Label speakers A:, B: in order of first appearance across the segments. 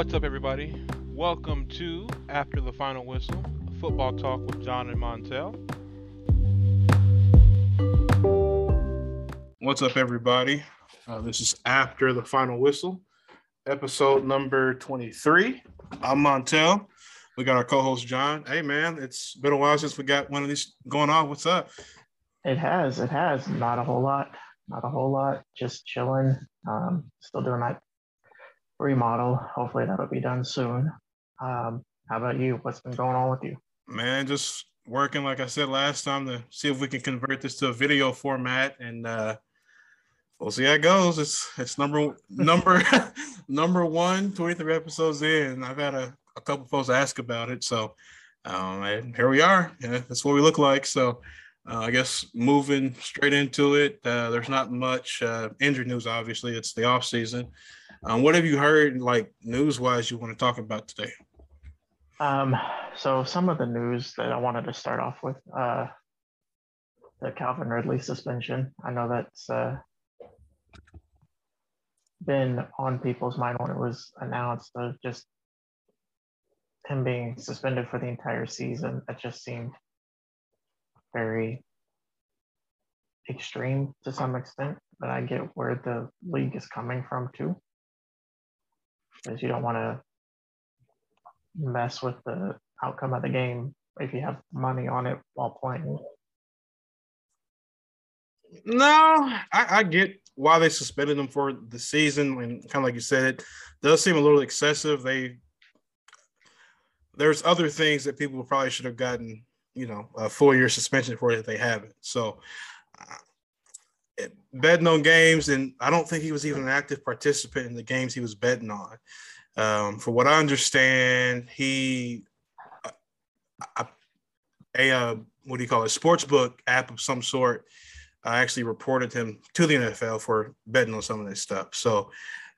A: What's up, everybody? Welcome to After the Final Whistle, football talk with John and Montel.
B: What's up, everybody? Uh, this is After the Final Whistle, episode number 23. I'm Montel. We got our co host, John. Hey, man, it's been a while since we got one of these going on. What's up?
C: It has. It has. Not a whole lot. Not a whole lot. Just chilling. Um, still doing that remodel. Hopefully that'll be done soon. Um, how about you? What's been going on with you?
B: Man, just working, like I said last time, to see if we can convert this to a video format, and uh, we'll see how it goes. It's it's number number number one, 23 episodes in. I've had a, a couple folks ask about it, so um, here we are. Yeah, that's what we look like. So. Uh, I guess moving straight into it, uh, there's not much uh, injury news. Obviously, it's the off season. Um, what have you heard, like news wise, you want to talk about today?
C: Um, so some of the news that I wanted to start off with, uh, the Calvin Ridley suspension. I know that's uh, been on people's mind when it was announced. Of just him being suspended for the entire season. That just seemed very extreme to some extent. But I get where the league is coming from too because you don't want to mess with the outcome of the game if you have money on it while playing.
B: No, I, I get why they suspended them for the season, and kind of like you said, it does seem a little excessive. They there's other things that people probably should have gotten, you know, a four year suspension for that they haven't. So, betting on games, and I don't think he was even an active participant in the games he was betting on. Um, for what I understand, he a, a uh, what do you call it? Sports book app of some sort. I actually reported him to the NFL for betting on some of this stuff. So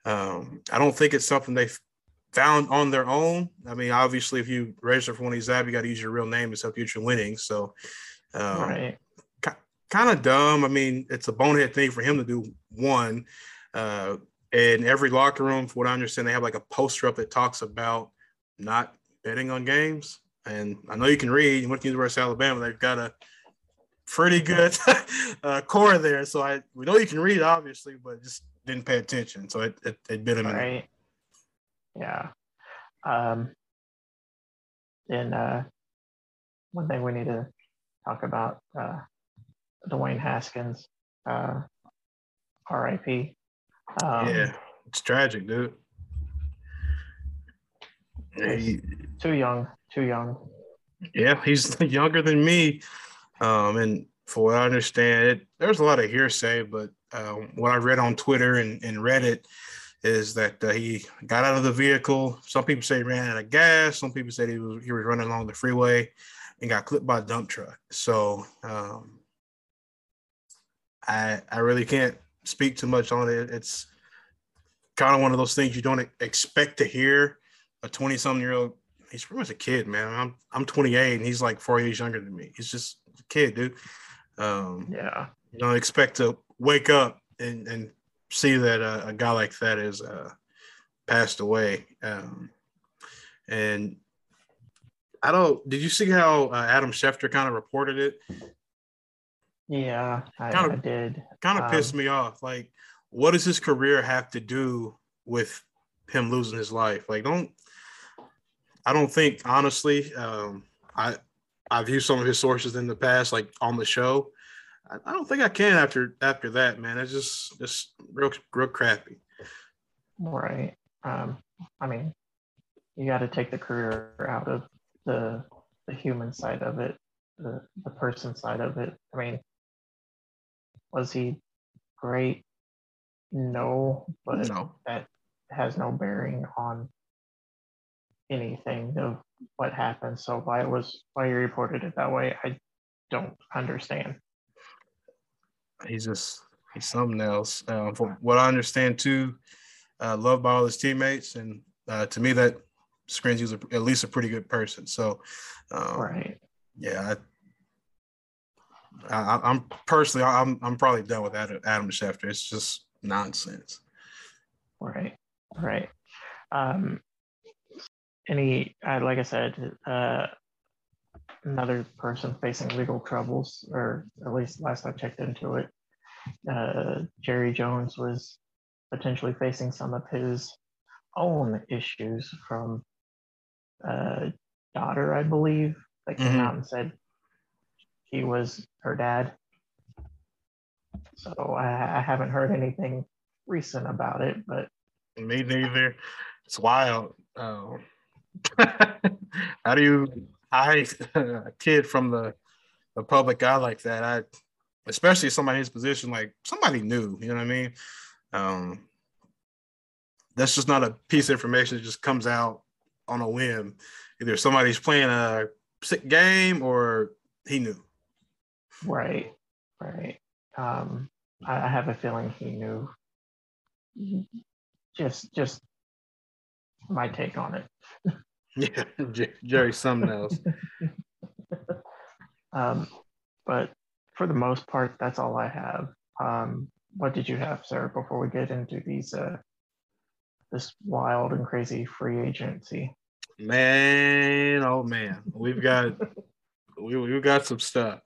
B: um, I don't think it's something they found on their own. I mean, obviously, if you register for one of these apps, you got to use your real name to help you your winnings. So, um, right. Kind of dumb. I mean, it's a bonehead thing for him to do. One, uh, in every locker room, for what I understand, they have like a poster up that talks about not betting on games. And I know you can read. You went to the University of Alabama, they've got a pretty good uh, core there. So I we know you can read, obviously, but just didn't pay attention. So it it, it bit him
C: right. in. Yeah. Um, and uh, one thing we need to talk about uh, Dwayne Haskins, uh, RIP.
B: Um, yeah, it's tragic, dude.
C: He, too young, too young.
B: Yeah, he's younger than me. Um, and for what I understand, it, there's a lot of hearsay, but um, what I read on Twitter and, and Reddit is that uh, he got out of the vehicle. Some people say he ran out of gas. Some people said he was he was running along the freeway and got clipped by a dump truck. So um, I I really can't speak too much on it. It's kind of one of those things you don't expect to hear. A 20 something year old, he's pretty much a kid, man. I'm I'm 28 and he's like four years younger than me. He's just a kid, dude. Um,
C: yeah.
B: You don't expect to wake up and, and see that uh, a guy like that is uh, passed away. Um, and I don't. Did you see how uh, Adam Schefter kind of reported it?
C: Yeah, I, kind of, I did.
B: Kind of um, pissed me off. Like, what does his career have to do with him losing his life? Like, don't. I don't think honestly. Um, I I've used some of his sources in the past, like on the show. I, I don't think I can after after that, man. It's just just real real crappy.
C: Right. Um, I mean, you got to take the career out of the the human side of it, the the person side of it. I mean, was he great? No, but no. that has no bearing on anything of what happened. So why it was why you reported it that way, I don't understand.
B: He's just he's something else. Um, from what I understand too, uh, loved by all his teammates, and uh, to me that screams he's a, at least a pretty good person. So, um,
C: right,
B: yeah, I, am personally, I'm I'm probably done with Adam, Adam Schefter. It's just nonsense.
C: Right, right. Um, any, uh, like I said, uh, another person facing legal troubles, or at least last I checked into it, uh, Jerry Jones was potentially facing some of his own issues from uh, daughter, I believe, that came
B: Mhm.
C: out and said he was her dad. So I, I haven't heard anything recent about it, but
B: Me neither. It's wild. Um, how do you hide a kid from the the public eye like that? I, especially somebody in his position, like somebody new. You know what I mean? Um, that's just not a piece of information that just comes out on a whim. Either somebody's playing a sick game or he knew.
C: Right, right. Um, I, I have a feeling he knew. Just, just my take on it.
B: Yeah, Jer- Jerry, something else.
C: Um, but for the most part, that's all I have. Um, what did you have, sir, before we get into these uh, this wild and crazy free agency?
B: Man, oh man, we've got we we got some stuff.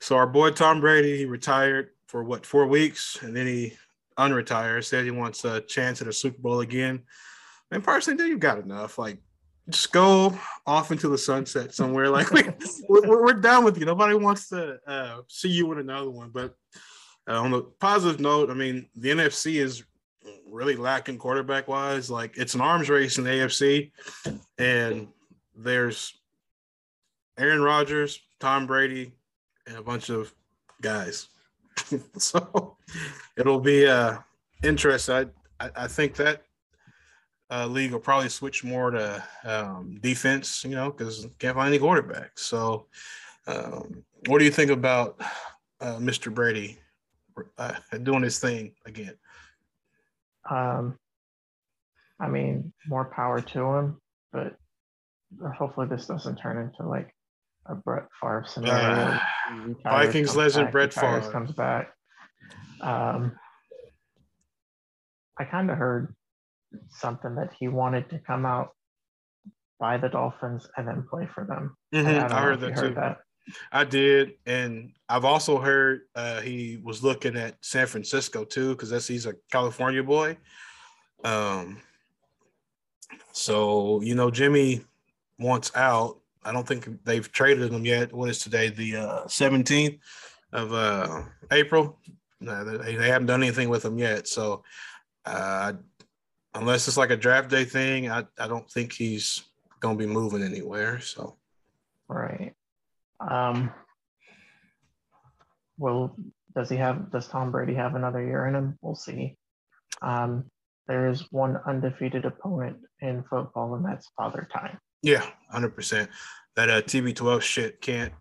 B: So our boy Tom Brady, he retired for what four weeks, and then he unretired. Said he wants a chance at a Super Bowl again. And personally, dude, you've got enough. Like, just go off into the sunset somewhere. Like, we, we're, we're done with you. Nobody wants to uh, see you in another one. But uh, on a positive note, I mean, the NFC is really lacking quarterback wise. Like, it's an arms race in the AFC, and there's Aaron Rodgers, Tom Brady, and a bunch of guys. so it'll be uh, interesting. I, I, think that uh, league will probably switch more to um, defense, you know, because can't find any quarterbacks. So, um, what do you think about uh, Mr. Brady uh, doing his thing again?
C: Um, I mean, more power to him, but hopefully this doesn't turn into like a Brett Favre scenario.
B: Uh, Vikings legend
C: back,
B: Brett Favre.
C: comes back. Um, I kind of heard something that he wanted to come out by the Dolphins and then play for them.
B: Mhm,
C: don't
B: I, heard that too.
C: that.
B: I did, and I've also heard uh, he was looking at San Francisco too, because that's he's a California boy. Um, so you know, Jimmy wants out. I don't think they've traded them yet. What is today? The seventeenth of uh, April. No, they, they haven't done anything with him yet. So, uh, unless it's like a draft day thing, I, I don't think he's going to be moving anywhere. So,
C: Right. Um, well, does he have, does Tom Brady have another year in him? We'll see. Um, there is one undefeated opponent in football, and that's Father Time.
B: Yeah, hundred percent. That uh, TB12 shit can't,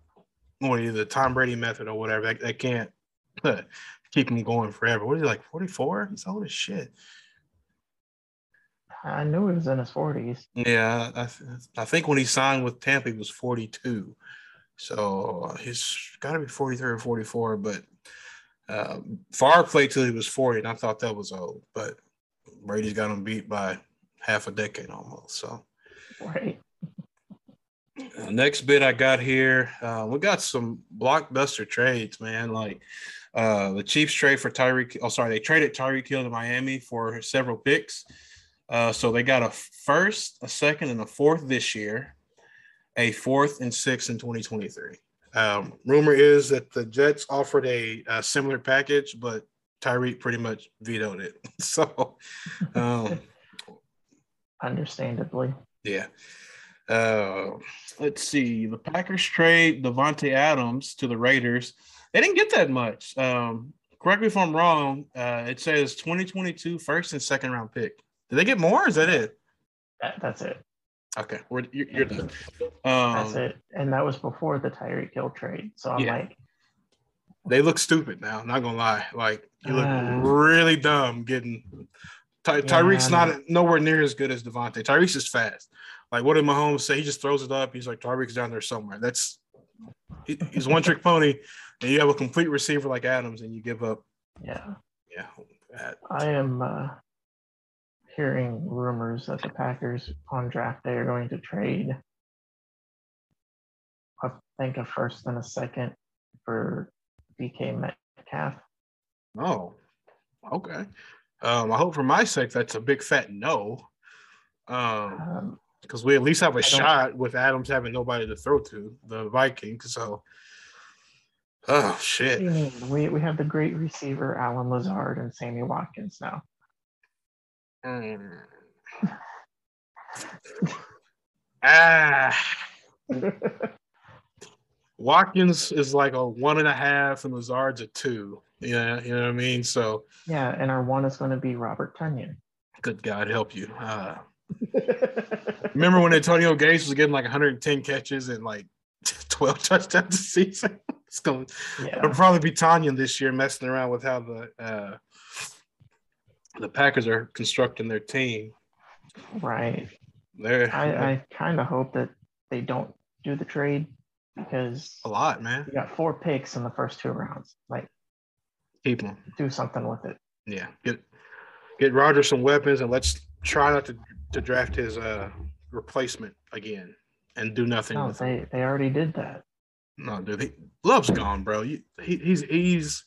B: or either the Tom Brady method or whatever. That, that can't keep him going forever. What is he like? Forty four? He's old as shit.
C: I knew he was in his 40s.
B: Yeah, I, th- I think when he signed with Tampa, he was forty two. So he's got to be forty three or forty four. But uh, Favre played till he was forty, and I thought that was old. But Brady's got him beat by half a decade almost. So.
C: Right.
B: Uh, next bit I got here, uh, we got some blockbuster trades, man. Like uh, the Chiefs trade for Tyreek. Oh, sorry, they traded Tyreek Hill to Miami for several picks. Uh, so they got a first, a second, and a fourth this year, a fourth and sixth in 2023. Um, rumor is that the Jets offered a, a similar package, but Tyreek pretty much vetoed it. so, um,
C: Understandably.
B: yeah. Uh, let's see. The Packers trade Davante Adams to the Raiders. They didn't get that much. Um, correct me if I'm wrong. Uh, it says 2022 first and second round pick. Did they get more? Or is that it?
C: That, that's it.
B: Okay, we're, you're, you're done.
C: That's
B: Um,
C: it. And that was before the Tyreek Hill trade. So I'm
B: Yeah.
C: like,
B: they look stupid now. Not gonna lie. Like you look
C: Uh.
B: really dumb getting. Ty-
C: Yeah,
B: Tyreek's not nowhere near as good as Devontae. Tyreek's is fast. Like what did Mahomes say? He just throws it up. He's like Tyreek's down there somewhere. That's he- he's one trick pony, and you have a complete receiver like Adams, and you give up.
C: yeah,
B: Yeah, that-
C: I am. Uh, hearing rumors that the Packers on draft day are going to trade. I think a first and a second for DK Metcalf.
B: Oh, okay. Um, I hope for my sake that's a big fat no. Um,
C: Um,
B: because we at least have a
C: don't-
B: shot with Adams having nobody to throw to the Vikings. So, oh shit.
C: do you mean? We, we have the great receiver Allen Lazard and Sammy Watkins now.
B: Mm. ah, Watkins is like a one and a half, and Lazard's a two. Yeah, you know what I mean. So,
C: yeah, and our one is going to be Robert Tonyan.
B: good God help you. Uh, remember when Antonio Gates was getting like 110 catches and like 12 touchdowns this season? it's going. It'll probably be Tonyan this year, messing around with how the uh, the Packers are constructing their team.
C: right.
B: They're
C: I, I kind of hope that they don't do the trade because
B: a lot, man.
C: you got four picks in the first two rounds. Like,
B: Keep them.
C: do something with it.
B: Yeah, get get Rodgers some weapons, and let's try not to to draft his uh replacement again and do nothing
C: No,
B: with him.
C: they, they already did that.
B: No, dude, he, Love's gone, bro. He, he's he's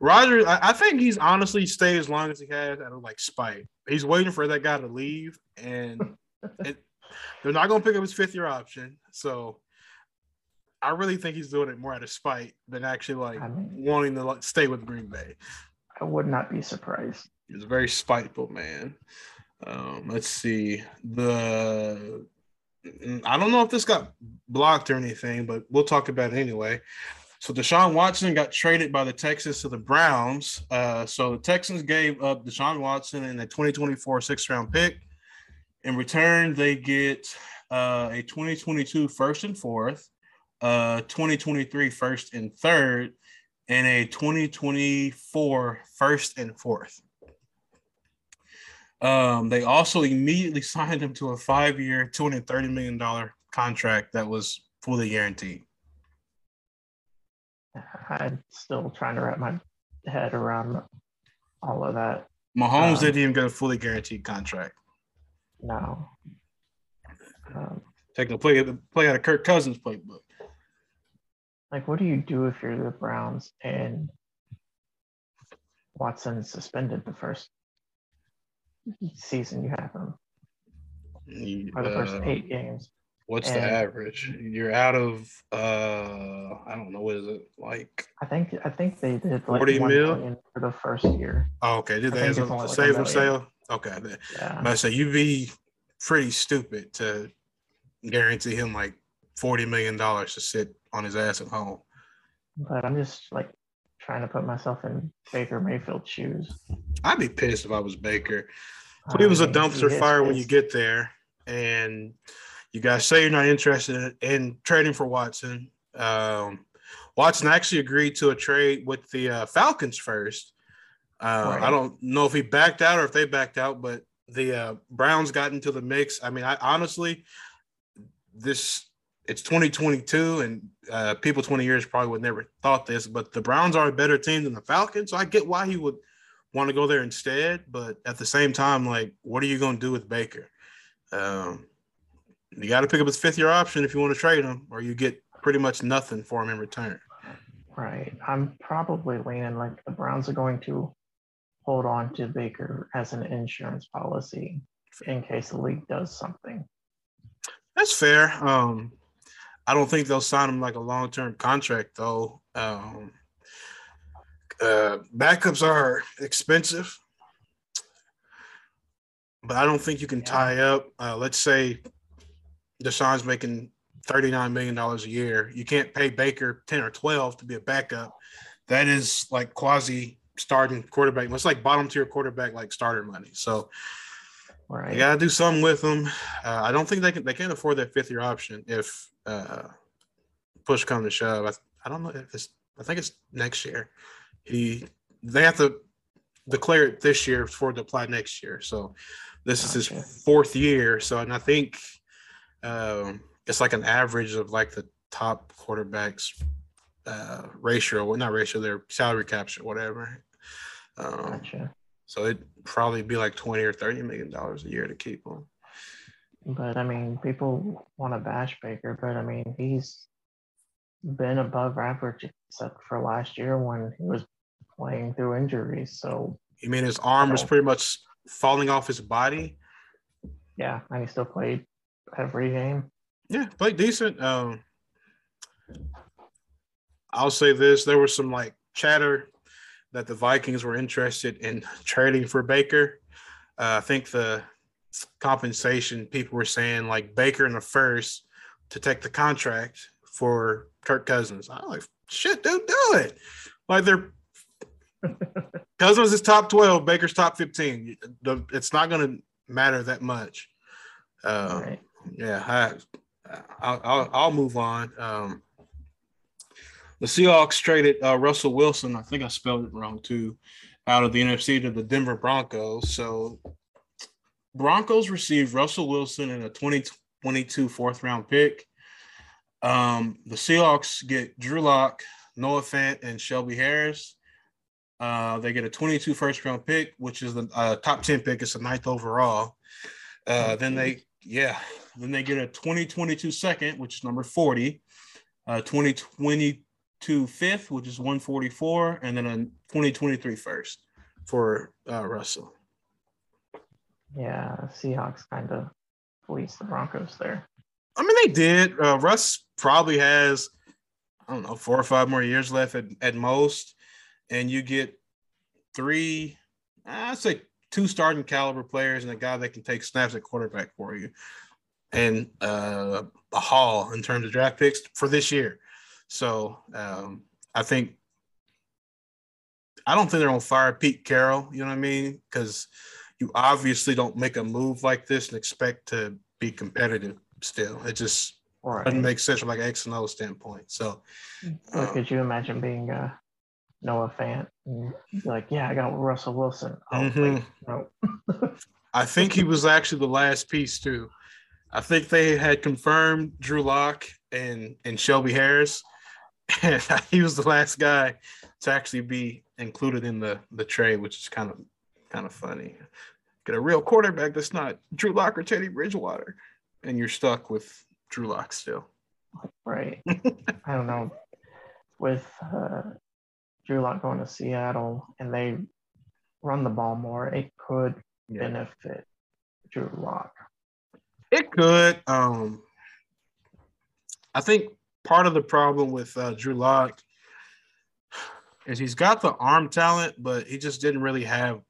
B: Roger. I, I think he's honestly stayed as long as he has out of like spite. He's waiting for that guy to leave, and it, they're not going to pick up his fifth year option. So I really think he's doing it more out of spite than actually like
C: I mean,
B: wanting to like, stay with Green Bay.
C: I would not be surprised.
B: He's a very spiteful man. Um, let's see the. I don't know if this got blocked or anything, but we'll talk about it anyway. So Deshaun Watson got traded by the Texans to the Browns. Uh, so the Texans gave up Deshaun Watson and a 2024 sixth round pick. In return, they get uh, a 2022 first and fourth, uh, 2023 first and third, and a 2024 first and fourth. Um, they also immediately signed him to a five-year, two hundred thirty million dollar contract that was fully guaranteed.
C: I'm still trying to wrap my head around all of that.
B: Mahomes
C: Um,
B: didn't even get a fully guaranteed contract.
C: No. Um,
B: Taking a play, play out of Kirk Cousins' playbook.
C: like, what do you do if you're the Browns and Watson suspended the first season you have him,
B: You-
C: or the first
B: uh,
C: eight games?
B: What's the average? You're out of uh, I don't know what is it like.
C: I think I think they did like
B: 40 mil?
C: for the first year.
B: Oh, okay, did they have
C: like
B: save and
C: million.
B: sale? Okay.
C: Yeah.
B: But I say you'd be pretty stupid to guarantee him like forty million dollars to sit on his ass at home.
C: But I'm just like trying to put myself in Baker Mayfield's shoes.
B: I'd be pissed if I was Baker.
C: I
B: Cleveland's a
C: mean, he
B: dumpster
C: is
B: fire when you get there, and you guys say you're not interested in trading for Watson. Um, Watson actually agreed to a trade with the uh, Falcons first. Uh,
C: Right.
B: I don't know if he backed out or if they backed out, but the uh, Browns got into the mix. I mean, I honestly, this it's 2022, and uh, people 20 years probably would never thought this, but the Browns are a better team than the Falcons, so I get why he would want to go there instead. But at the same time, like, what are you going to do with Baker? Um, you got to pick up his fifth year option if you want to trade him, or you get pretty much nothing for him in return.
C: Right. I'm probably leaning like the Browns are going to hold on to Baker as an insurance policy in case the league does something.
B: That's fair. Um, I don't think they'll sign him like a long term contract though. Um, uh, backups are expensive, but I don't think you can
C: Yeah.
B: tie up. Uh, let's say Deshaun's making thirty nine million dollars a year. You can't pay Baker ten or twelve to be a backup. That is like quasi starting quarterback. It's like bottom tier quarterback like starter money. So
C: Right.
B: you got to do something with them. Uh, I don't think they can. They can't afford that fifth year option if uh, push comes to shove. I, I don't know if it's. I think it's next year. He they have to declare it this year for it to apply next year. So this is his fourth year. So and I think um, it's like an average of like the top quarterbacks uh, ratio. Well, not ratio. Their salary capture, whatever. Um,
C: Gotcha.
B: So it'd probably be like 20 or 30 million dollars a year to keep him.
C: But I mean, people want to bash Baker, but I mean, he's been above average except for last year when he was playing through injuries. So
B: you mean his arm was pretty much falling off his body?
C: Yeah, and he still played every game.
B: Yeah, played decent. Um, I'll say this: there was some like chatter that the Vikings were interested in trading for Baker. Uh, I think the compensation people were saying like Baker in the first to take the contract for Kirk Cousins. I'm like, shit, dude, do it. Like they're Cousins is top 12, Baker's top 15. It's not going to matter that much. Uh, right. Yeah, I, will I'll move on. Um, the Seahawks traded uh, Russell Wilson. I think I spelled it wrong too. Out of the NFC to the Denver Broncos. So Broncos received Russell Wilson in a 2022 fourth round pick. Um, the Seahawks get Drew Lock, Noah Fant, and Shelby Harris. Uh, they get a 22 first round pick, which is the uh, top 10 pick. It's a ninth overall. Uh, then they, yeah, then they get a 2022 second, which is number 40, uh, 2022 fifth, which is 144, and then a 2023 first for uh, Russell.
C: Yeah, Seahawks kind of fleeced the Broncos there.
B: I mean, they did. Uh, Russ probably has, I don't know, four or five more years left at, at most. And you get three, I'd say two starting caliber players and a guy that can take snaps at quarterback for you. And uh, a haul in terms of draft picks for this year. So um, I think I don't think they're on fire Pete Carroll. You know what I mean? Because you obviously don't make a move like this and expect to be competitive still. It just right. doesn't make sense from like X and O standpoint. So,
C: um, could you imagine being a Noah Fant and like, yeah, I got Russell Wilson. Oh, mm-hmm. wait, no.
B: I think he was actually the last piece too. I think they had confirmed Drew Lock and and Shelby Harris, and he was the last guy to actually be included in the the trade, which is kind of kind of funny. Get a real quarterback that's not Drew Lock or Teddy Bridgewater and you're stuck with Drew Lock still.
C: Right. I don't know. With uh, Drew Lock going to Seattle and they run the ball more, it could yeah. benefit Drew Lock.
B: It could. Um, I think part of the problem with uh, Drew Lock is he's got the arm talent, but he just didn't really have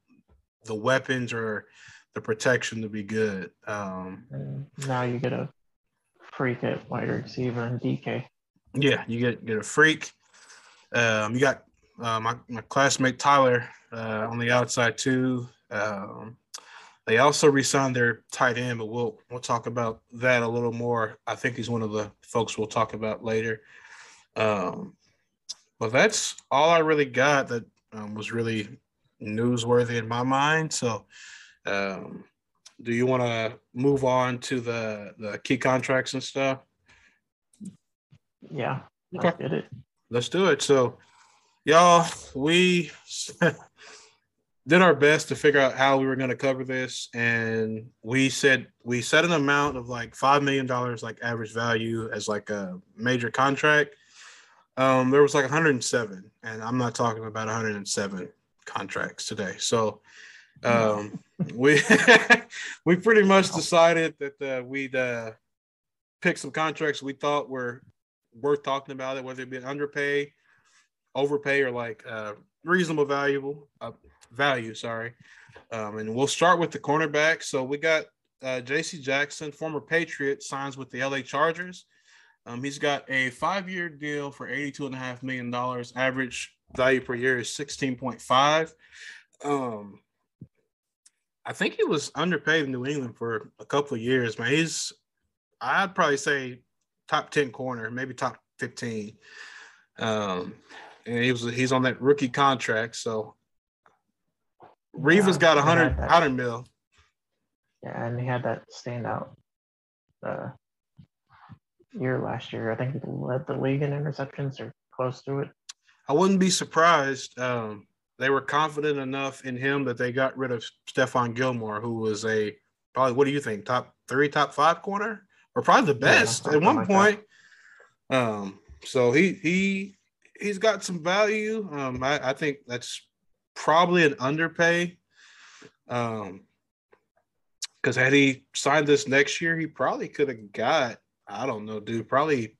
B: the weapons or the protection to be good. Um,
C: now you get a freak at wide receiver and DK.
B: Yeah, you get get a freak. Um, you got uh, my, my classmate Tyler uh, on the outside too. Um, they also re-signed their tight end, but we'll we'll talk about that a little more. I think he's one of the folks we'll talk about later. Um, but that's all I really got that um, was really newsworthy in my mind. So um, do you want to move on to the the key contracts and stuff?
C: Yeah, okay. let's get it.
B: Let's do it. So, y'all, we did our best to figure out how we were going to cover this, and we said we set an amount of like five million dollars, like average value, as like a major contract. Um, there was like 107, and I'm not talking about 107 contracts today. So um, we we pretty much decided that uh, we'd uh, pick some contracts we thought were worth talking about it, whether it be underpay, overpay, or like uh, reasonable valuable uh, value. Sorry, um, and we'll start with the cornerback. So we got uh, J.C. Jackson, former Patriot, signs with the L.A. Chargers. Um, he's got a five-year deal for eighty-two and a half million dollars. Average value per year is sixteen point five. Um, I think he was underpaid in New England for a couple of years, man. He's I'd probably say top 10 corner, maybe top 15. Um, and he was he's on that rookie contract. So Reva's got a hundred hundred mil.
C: Yeah, and he had that standout uh, year last year. I think he led the league in interceptions or close to it.
B: I wouldn't be surprised. Um, they were confident enough in him that they got rid of Stephon Gilmore, who was a probably what do you think top three, top five corner, or probably the best yeah, at one like point. That. Um, so he he he's got some value. Um, I, I think that's probably an underpay. Um, because had he signed this next year, he probably could have got I don't know, dude, probably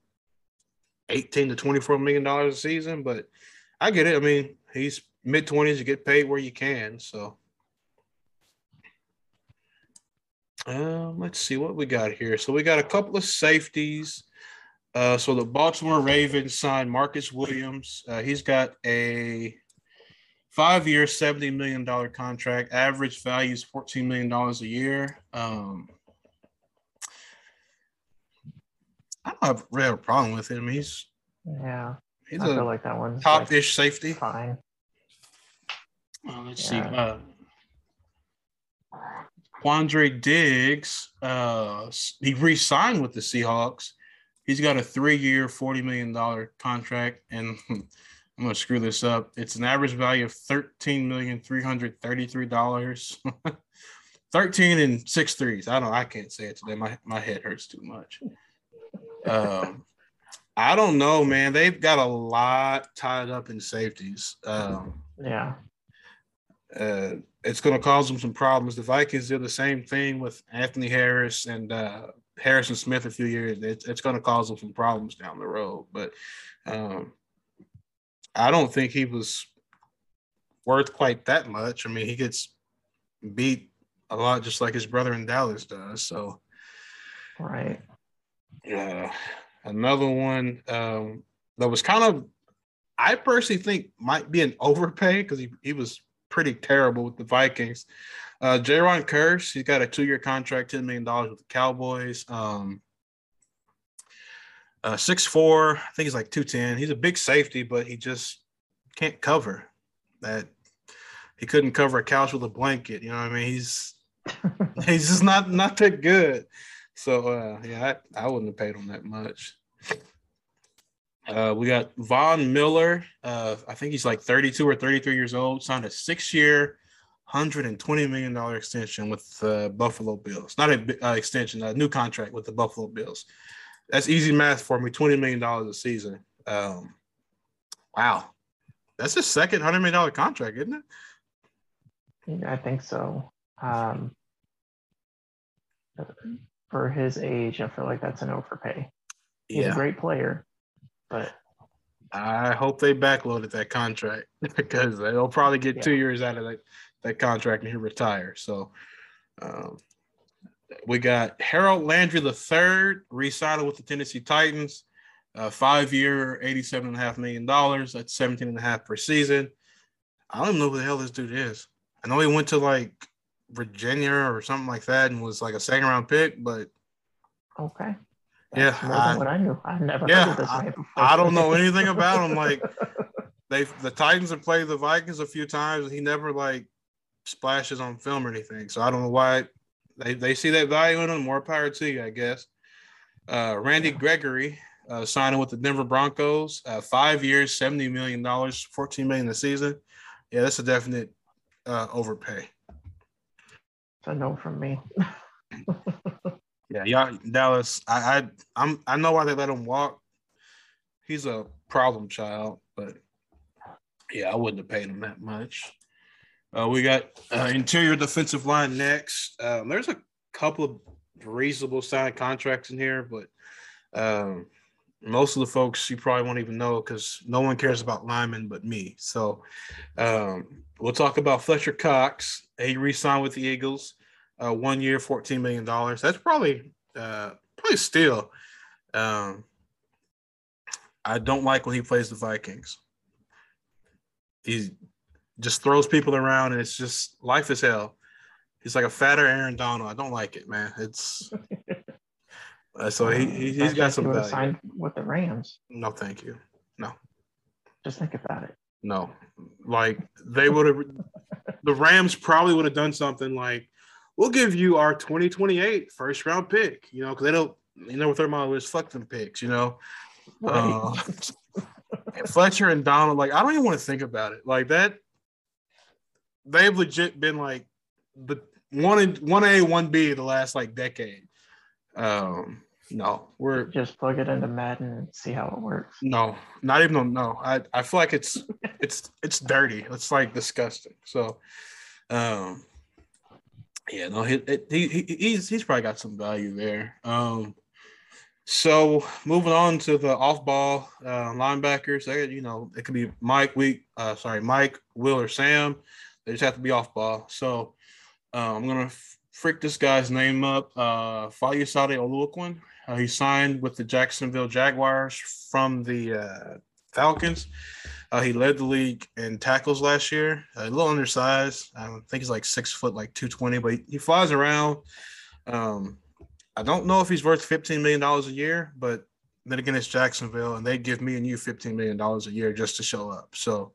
B: eighteen to twenty four million dollars a season. But I get it. I mean, he's mid twenties. You get paid where you can. So, um, let's see what we got here. So we got a couple of safeties. Uh, so the Baltimore Ravens signed Marcus Williams. Uh, he's got a five-year, seventy million dollar contract. Average value is fourteen million dollars a year. Um, I don't have really have a problem with him. He's
C: yeah.
B: He's
C: I feel like that one
B: top-ish like safety.
C: Fine.
B: Uh, let's yeah. see. Uh, Quandre Diggs, uh, he re-signed with the Seahawks. He's got a three-year, forty million dollar contract, and I'm gonna screw this up. It's an average value of thirteen million three hundred thirty-three dollars. Thirteen and six threes. I don't. I can't say it today. My my head hurts too much. Um, I don't know, man. They've got a lot tied up in safeties. Um,
C: yeah.
B: Uh, it's going to cause them some problems. The Vikings did the same thing with Anthony Harris and uh, Harrison Smith a few years. It, it's going to cause them some problems down the road. But um, I don't think he was worth quite that much. I mean, he gets beat a lot just like his brother in Dallas does. So,
C: right.
B: Uh, another one um, that was kind of, I personally think might be an overpay because he, he was pretty terrible with the Vikings. Uh, Jayron Kearse, he's got a two year contract, $10 million with the Cowboys. Um, uh, four, I think he's like 210. He's a big safety, but he just can't cover that. He couldn't cover a couch with a blanket. You know what I mean? He's he's just not not that good. So uh, yeah, I, I wouldn't have paid him that much. Uh, we got Von Miller. Uh, I think he's like 32 or 33 years old. Signed a six-year, 120 million dollar extension with the uh, Buffalo Bills. Not an uh, extension, a new contract with the Buffalo Bills. That's easy math for me. 20 million dollars a season. Um, wow, that's his second hundred million dollar contract, isn't it?
C: I think so. Um, for his age, I feel like that's an overpay. He's yeah. a great player, but
B: I hope they backloaded that contract because they'll probably get yeah. two years out of that, that contract and he retire. So um, we got Harold Landry the third re-signed with the Tennessee Titans, uh, five year, eighty-seven and a half million dollars. That's 17 and a half per season. I don't even know who the hell this dude is. I know he went to like Virginia or something like that and was like a second round pick, but
C: okay.
B: That's
C: yeah, more I, what I knew. I never yeah, heard of this I,
B: I don't know anything about him. Like they the Titans have played the Vikings a few times and he never like splashes on film or anything. So I don't know why they, they see that value in him. More power to you, I guess. Uh, Randy yeah. Gregory uh, signing with the Denver Broncos, uh, five years, seventy million dollars, fourteen million a season. Yeah, that's a definite uh, overpay
C: a no from me.
B: yeah, y'all, Dallas. I, I, I'm, I know why they let him walk. He's a problem child, but yeah, I wouldn't have paid him that much. Uh, we got uh, interior defensive line next. Um, there's a couple of reasonable signed contracts in here, but um, most of the folks you probably won't even know because no one cares about linemen but me. So um, we'll talk about Fletcher Cox. He re-signed with the Eagles, uh, one year, fourteen million dollars. That's probably uh, probably still. Um, I don't like when he plays the Vikings. He just throws people around, and it's just life is hell. He's like a fatter Aaron Donald. I don't like it, man. It's uh, so he, he has got some value. Signed
C: with the Rams.
B: No, thank you. No.
C: Just think about it.
B: No, like they would have. the Rams probably would have done something like, "We'll give you our 2028 first round pick," you know, because they don't, you know, what their model is fuck them picks, you know. Right. Uh, Fletcher and Donald, like I don't even want to think about it. Like that, they've legit been like the one and one A, one B the last like decade. Um, no, we're
C: Just plug it into Madden and see how it works.
B: no, not even no. I I feel like it's it's it's dirty. It's like disgusting. So, um, yeah, no, he, he he he's he's probably got some value there. Um, so moving on to the off-ball uh, linebackers, they, you know, it could be Mike, Week, uh, sorry, Mike, Will, or Sam. They just have to be off-ball. So uh, I'm gonna freak this guy's name up. Uh, Foyesade Oluokun. Uh, he signed with the Jacksonville Jaguars from the uh, Falcons. Uh, he led the league in tackles last year. a little undersized. I think he's like six foot, like 220, but he, he flies around. Um, I don't know if he's worth $15 million a year, but then again, it's Jacksonville, and they give me and you $15 million a year just to show up. So,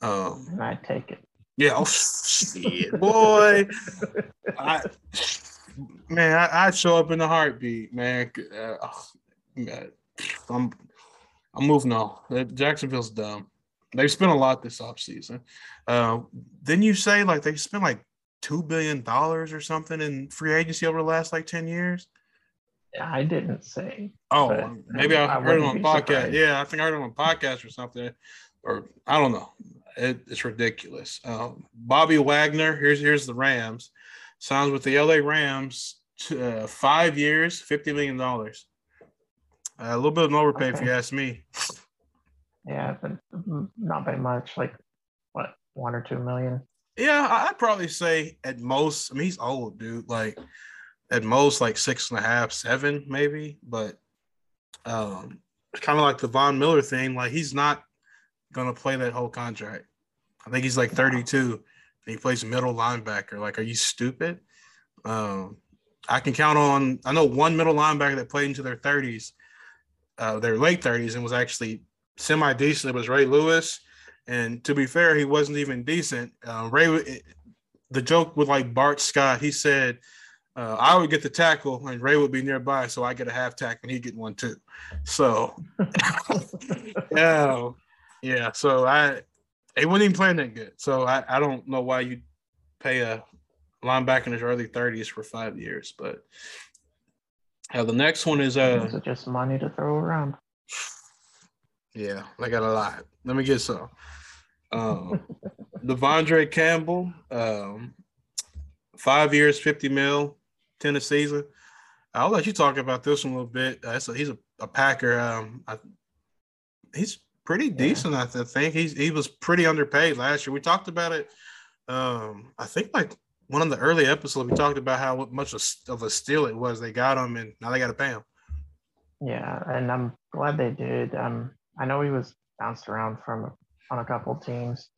B: um,
C: I take it.
B: Yeah, oh, shit, boy. I, man, I, I'd show up in a heartbeat, man. Uh, man. I'm, I'm moving on. Uh, Jacksonville's dumb. They've spent a lot this offseason. Uh, didn't you say like they spent like two billion dollars or something in free agency over the last like ten years?
C: I didn't say.
B: Oh, maybe I,
C: I
B: heard it on podcast.
C: surprised.
B: Yeah, I think I heard it on podcast or something, or I don't know. It, it's ridiculous. Um, Bobby Wagner, here's here's the Rams, signs with the LA Rams, to, uh, five years, fifty million dollars. a little bit of an overpay, if you ask me.
C: Yeah, but mm, not by much. Like what, one or two million?
B: Yeah, I'd probably say at most. I mean, he's old, dude. Like at most, like six and a half, seven, maybe. But um, kind of like the Von Miller thing. Like he's not gonna play that whole contract. I think he's like 32. And he plays middle linebacker. Like, are you stupid? Um, I can count on. I know one middle linebacker that played into their 30s, uh, their late 30s, and was actually semi decent. It was Ray Lewis. And to be fair, he wasn't even decent. Uh, Ray, the joke with like Bart Scott, he said, uh, I would get the tackle and Ray would be nearby, so I get a half tackle and he get one too. So, yeah, yeah. So I, he wasn't even playing that good. So I, I don't know why you pay a linebacker in his early thirties for five years. But uh, the next one is uh,
C: are just money to throw around.
B: Yeah, I got a lot. Let me get some. Um, De'Vondre Campbell, um, five years, 50 mil, 10 a season. I'll let you talk about this one a little bit. Uh, so he's a, a Packer. Um, I, he's pretty decent, I th- think. He's, he was pretty underpaid last year. We talked about it. Um, I think like one of the early episodes, we talked about how much of a steal it was. They got him, and now they got to pay him.
C: Yeah, and I'm glad they did. Um, I know he was bounced around from on a couple teams,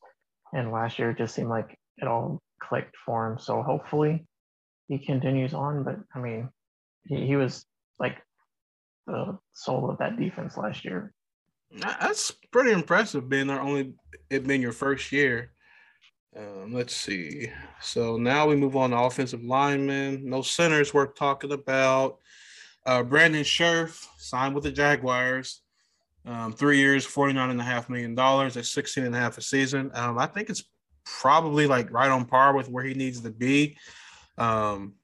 C: and last year it just seemed like it all clicked for him. So hopefully he continues on. But I mean, he, he was like the soul of that defense last year.
B: That's pretty impressive being there only it being your first year. Um, let's see. So now we move on to offensive linemen. No centers worth talking about. Uh, Brandon Scherff signed with the Jaguars. Um, three years, $49.5 million at 16 and a half a season. Um, I think it's probably like right on par with where he needs to be. Um,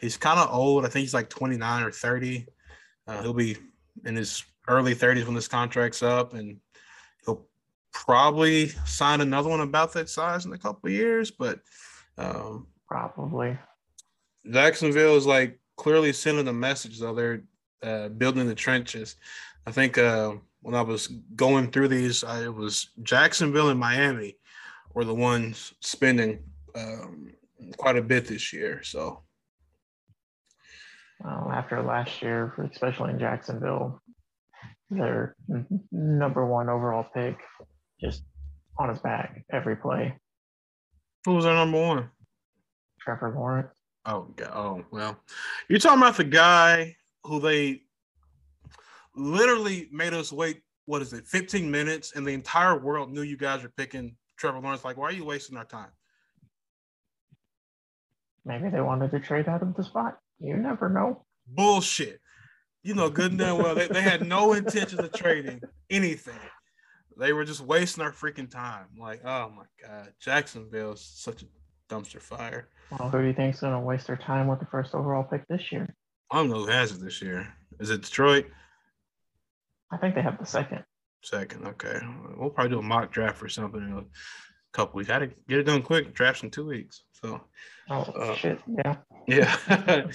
B: he's kind of old. I think he's like 29 or 30. Uh, he'll be in his early 30s when this contract's up, and he'll probably sign another one about that size in a couple of years. But um,
C: Probably.
B: Jacksonville is like clearly sending a message, though they're uh, building the trenches. I think uh, when I was going through these, I, it was Jacksonville and Miami were the ones spending um, quite a bit this year. So
C: Well, after last year, especially in Jacksonville, their number one overall pick just on his back every play.
B: who was our number one?
C: Trevor Lawrence.
B: Oh, God. oh well, you're talking about the guy who they literally made us wait. What is it? 15 minutes, and the entire world knew you guys were picking Trevor Lawrence. Like, why are you wasting our time?
C: Maybe they wanted to trade out of the spot. You never know.
B: Bullshit. You know good and damn well they, they had no intentions of trading anything. They were just wasting our freaking time. Like, oh my god, Jacksonville is such a dumpster fire.
C: Well, who do you think's going to waste their time with the first overall pick this year?
B: I don't know who has it this year. Is it Detroit?
C: I think they have the second.
B: Second, okay. We'll probably do a mock draft or something couple weeks. Got to get it done quick. Drafts in two weeks. So,
C: oh uh, shit, yeah,
B: yeah.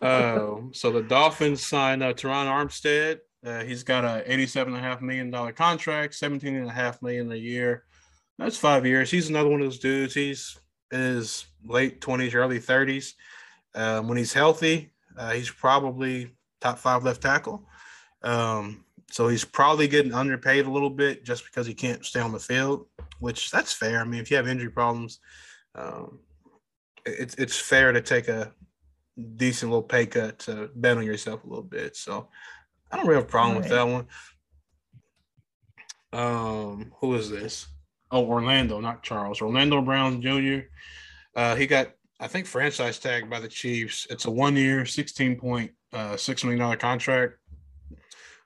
B: um, so the Dolphins signed uh, Terron Armstead. Uh, he's got a eighty-seven and a half million dollar contract, seventeen and a half million a year. That's five years. He's another one of those dudes. He's in his late twenties, early thirties. Um, when he's healthy, uh, he's probably top five left tackle. Um, so he's probably getting underpaid a little bit just because he can't stay on the field, which that's fair. I mean, if you have injury problems, um, it's it's fair to take a decent little pay cut to bet on yourself a little bit. So I don't really have a problem right. with that one. Um, who is this? Oh, Orlando, not Charles. Orlando Brown Jr. Uh, he got, I think, franchise tagged by the Chiefs. It's a one-year, sixteen point uh, six million dollar contract,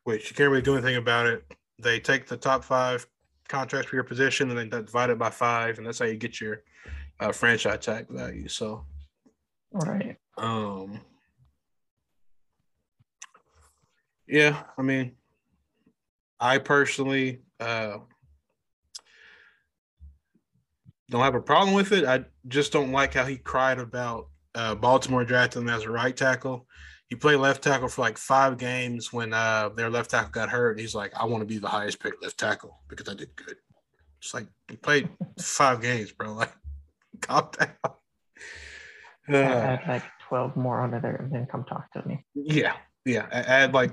B: which you can't really do anything about it. They take the top five contracts for your position and they divide it by five, and that's how you get your uh, franchise tag value. So,
C: right.
B: Um. Yeah, I mean, I personally uh, don't have a problem with it. I just don't like how he cried about uh, Baltimore drafting him as a right tackle. He played left tackle for like five games when uh, their left tackle got hurt. And He's like, I want to be the highest picked left tackle because I did good. It's like he played five games, bro. Like, calm down.
C: Uh, add like twelve more onto there, and then come talk to me.
B: Yeah, yeah. Add like,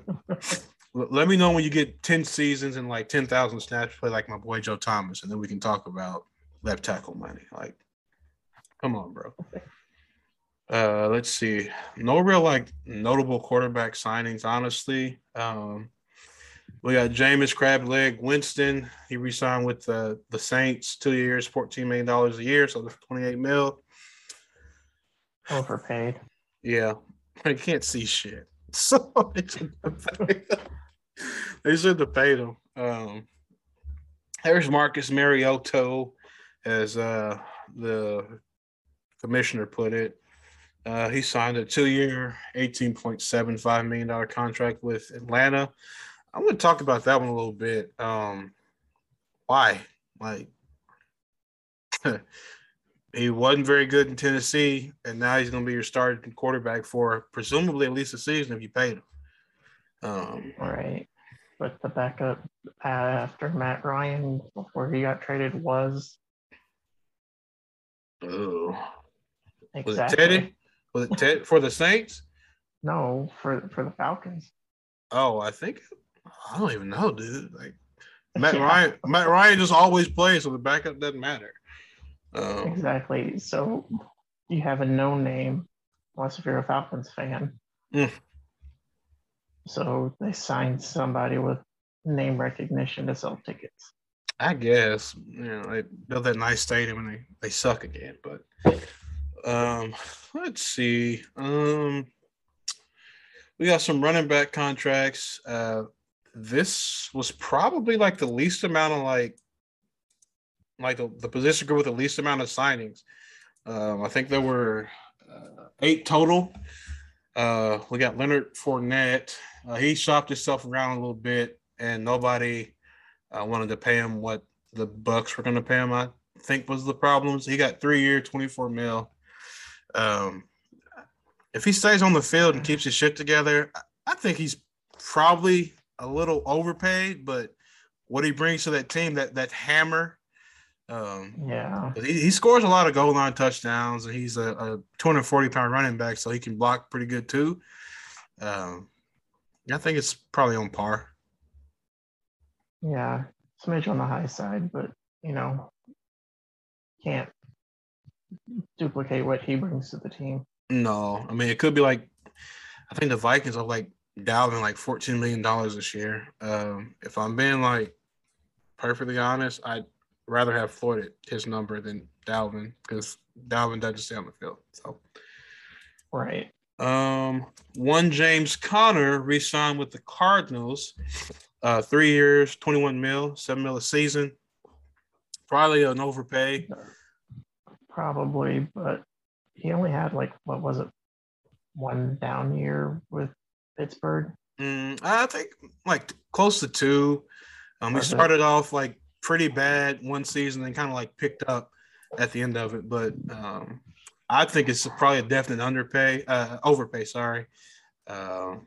B: let me know when you get ten seasons and like ten thousand snaps play like my boy Joe Thomas, and then we can talk about left tackle money. Like, come on, bro. Uh, let's see. No real like notable quarterback signings, honestly. Um, we got Jameis Crab Leg Winston. He re-signed with the the Saints, two years, fourteen million dollars a year, so twenty eight mil.
C: Overpaid.
B: Yeah, I can't see shit. So they should have paid, they should have paid him. Um, there's Marcus Mariota, as uh, the commissioner put it. Uh, he signed a two-year, $18.75 million contract with Atlanta. I'm going to talk about that one a little bit. Um, why? Like, he wasn't very good in Tennessee, and now he's going to be your starting quarterback for presumably at least a season if you paid him.
C: Um, right. But the backup after Matt Ryan before he got traded was.
B: Oh. Exactly. Was it Teddy? Was it Ted for the Saints?
C: No, for for the Falcons.
B: Oh, I think I don't even know, dude. Like Matt yeah. Ryan, Matt Ryan just always plays, so the backup doesn't matter.
C: Um, exactly. So you have a known name, unless if you're a Falcons fan. Mm. So they signed somebody with name recognition to sell tickets.
B: I guess you know they built that nice stadium and they, they suck again. But um, let's see. Um, we got some running back contracts. Uh, this was probably like the least amount of like like the, the position group with the least amount of signings. Um, I think there were uh, eight total. Uh, we got Leonard Fournette. Uh, he shopped himself around a little bit, and nobody uh, wanted to pay him what the Bucks were going to pay him. I think was the problems. He got three year, twenty four mil. Um, if he stays on the field and keeps his shit together, I think he's probably a little overpaid. But what he brings to that team, that that hammer, um,
C: yeah,
B: he, he, scores a lot of goal line touchdowns, and he's a, a 240 pound running back, so he can block pretty good too. Um, I think it's probably on par.
C: Yeah, smidge on the high side, but you know, can't duplicate what he brings to the team.
B: No, I mean it could be like I think the Vikings are like Dalvin like fourteen million dollars this year. Um, if I'm being like perfectly honest, I'd rather have Floyd at his number than Dalvin because Dalvin doesn't stay on the field. So
C: right.
B: Um, one James Conner re-signed with the Cardinals. Uh, three years, 21 mil, seven mil a season. Probably an overpay.
C: Probably, but he only had like what was it, one down year with Pittsburgh.
B: Mm, I think like close to two. Um, he started off like pretty bad one season, and kind of like picked up at the end of it. But um, I think it's probably a definite underpay, uh, overpay. Sorry. Uh,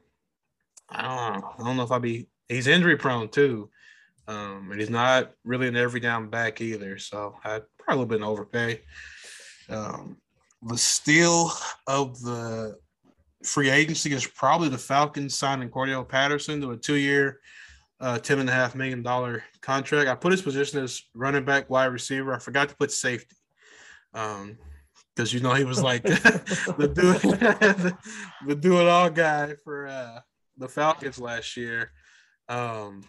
B: I don't know. I don't know if I'd be. He's injury prone too, um, and he's not really an every down back either. So I'd probably been overpay. Um, the steal of the free agency is probably the Falcons signing Cordarrelle Patterson to a two-year, uh, ten and a half million dollar contract. I put his position as running back, wide receiver. I forgot to put safety. Um, because you know he was like the do it, the do it all guy for uh, the Falcons last year. Um,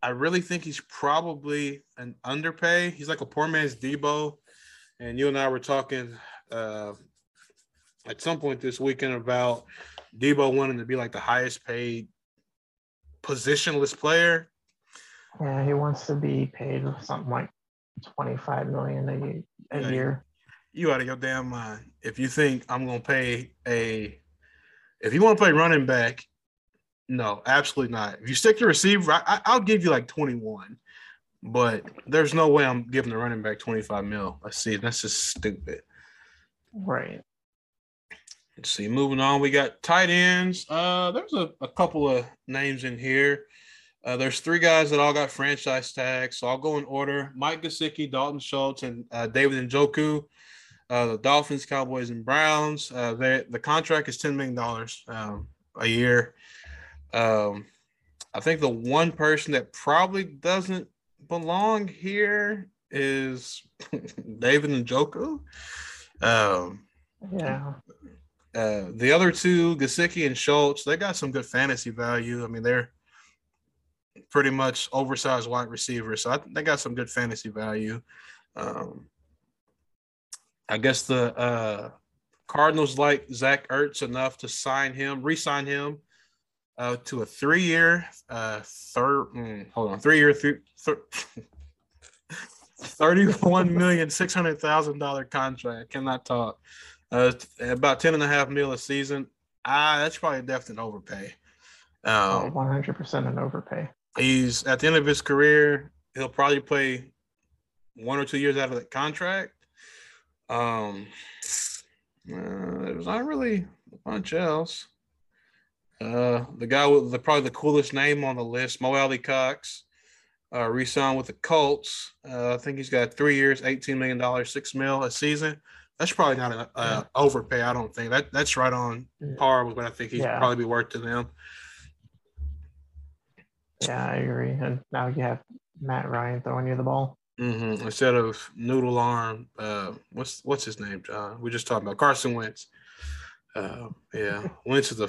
B: I really think he's probably an underpay. He's like a poor man's Deebo, and you and I were talking uh, at some point this weekend about Deebo wanting to be like the highest paid positionless player.
C: Yeah, he wants to be paid something like 25 million a, a yeah, year.
B: You out of your damn mind. If you think I'm gonna pay a if you want to play running back, no, absolutely not. If you stick to receiver, I, will give you like 21, but there's no way I'm giving the running back 25 mil. I see. That's just stupid.
C: Right.
B: Let's see. Moving on, we got tight ends. Uh, there's a, a couple of names in here. Uh, there's three guys that all got franchise tags, so I'll go in order: Mike Gesicki, Dalton Schultz, and uh, David Njoku. Uh, the Dolphins, Cowboys, and Browns. Uh, they, the contract is ten million dollars um, a year. Um, I think the one person that probably doesn't belong here is David Njoku. Um,
C: yeah.
B: Uh, the other two, Gesicki and Schultz, they got some good fantasy value. I mean, they're pretty much oversized wide receivers, so I, they got some good fantasy value. Um, I guess the uh, Cardinals like Zach Ertz enough to sign him, re-sign him uh, to a three-year, uh, third. Mm, hold on, three-year, three, thir- thirty-one million six hundred thousand dollar contract. Cannot talk. Uh, about ten and a half mil a season. Ah, that's probably a definite overpay.
C: Um, one hundred percent an overpay.
B: He's at the end of his career. He'll probably play one or two years out of that contract. Um, uh, there's not really a bunch else. Uh, the guy with the probably the coolest name on the list, Mo Alie-Cox, uh, re-signed with the Colts. Uh, I think he's got three years, eighteen million dollars, six mil a season. That's probably not an yeah. overpay. I don't think that that's right on par with what I think he'd yeah. probably be worth to them.
C: Yeah, I agree. And now you have Matt Ryan throwing you the ball.
B: Mm-hmm. Instead of Noodle Arm, uh, what's what's his name, John? We just talked about Carson Wentz. Uh, yeah, Wentz is a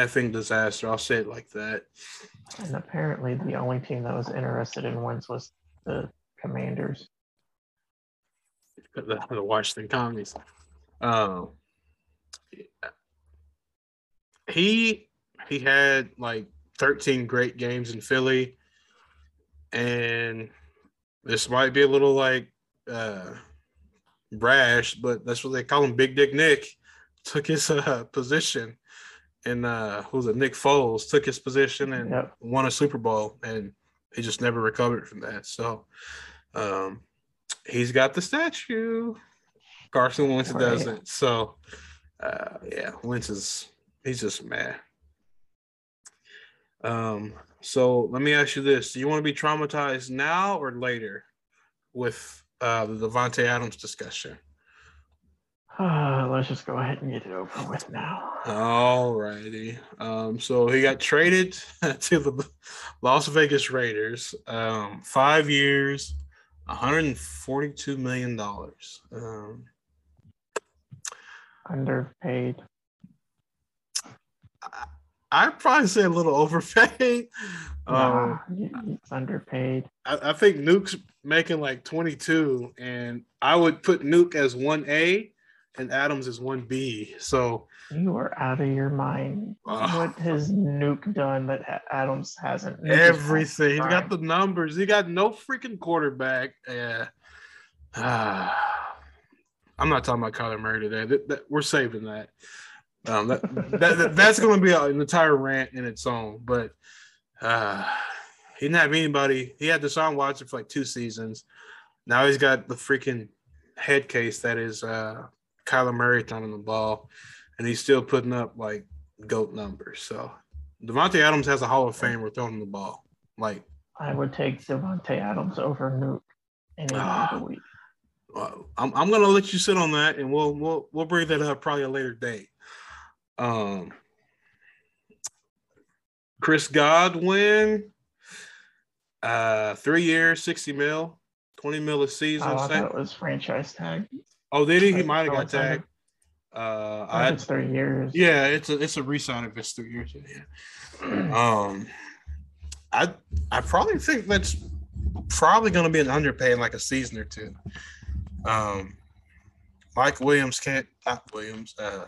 B: effing disaster. I'll say it like that.
C: And apparently, the only team that was interested in Wentz was the Commanders.
B: The, the Washington Commies. Um, he he had like 13 great games in Philly, and this might be a little like uh, brash, but that's what they call him. Big Dick Nick took his uh, position, and uh, who's it? Nick Foles took his position and yep. won a Super Bowl, and he just never recovered from that. So um, he's got the statue. Carson Wentz right. doesn't. So uh, yeah, Wentz is he's just mad. Um, so let me ask you this: Do you want to be traumatized now or later with uh, the Davante Adams discussion?
C: Uh, let's just go ahead and get it over with now.
B: All righty. Um, so he got traded to the Las Vegas Raiders. Um, five years, 142 million dollars. Um,
C: Underpaid.
B: I'd probably say a little overpaid.
C: Nah, um, it's underpaid.
B: I, I, think Nuke's making like 22, and I would put Nuke as 1A and Adams is one B. So
C: you are out of your mind.
B: uh,
C: what has Nuke done that Adams hasn't? Nuke
B: everything. He's got the numbers. He got no freaking quarterback. Yeah. Uh, I'm not talking about Kyler Murray today. That, that, we're saving that. Um, that, that, that that's going to be an entire rant in its own. But uh, he didn't have anybody. He had Deshaun Watson for like two seasons. Now he's got the freaking head case that is uh, Kyler Murray throwing the ball, and he's still putting up like goat numbers. So Davante Adams has a Hall of Famer throwing the ball. Like
C: I would take Davante Adams over Nuke any uh, of the week.
B: I'm, I'm gonna let you sit on that, and we'll we'll we'll bring that up probably a later date. Um, Chris Godwin, uh, three years, sixty mil, twenty mil a season.
C: Oh, I thought it was franchise tag.
B: Oh, did he? He might have got tagged. Uh,
C: I, it's three years.
B: Yeah, it's a it's a resign if it's three years. Yeah. um, I I probably think that's probably going to be an underpay in like a season or two. Um, Mike Williams can't not Williams. Uh,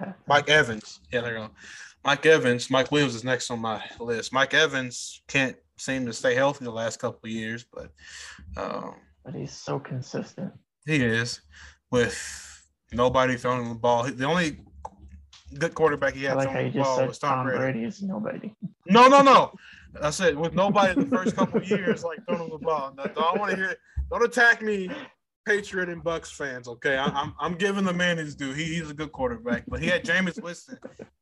B: Mike Evans. Yeah, there you go. Mike Evans. Mike Williams is next on my list. Mike Evans can't seem to stay healthy the last couple of years, but um,
C: but he's so consistent.
B: He is with nobody throwing the ball. The only good quarterback he had
C: I like you just said was Tom, Tom Brady. Brady is nobody.
B: No, no, no. I said with nobody the first couple years like throwing the ball. Don't want to hear. Don't attack me, Patriot and Bucks fans. Okay, I, am I'm, I'm giving the man his due. He, he's a good quarterback, but he had Jameis Winston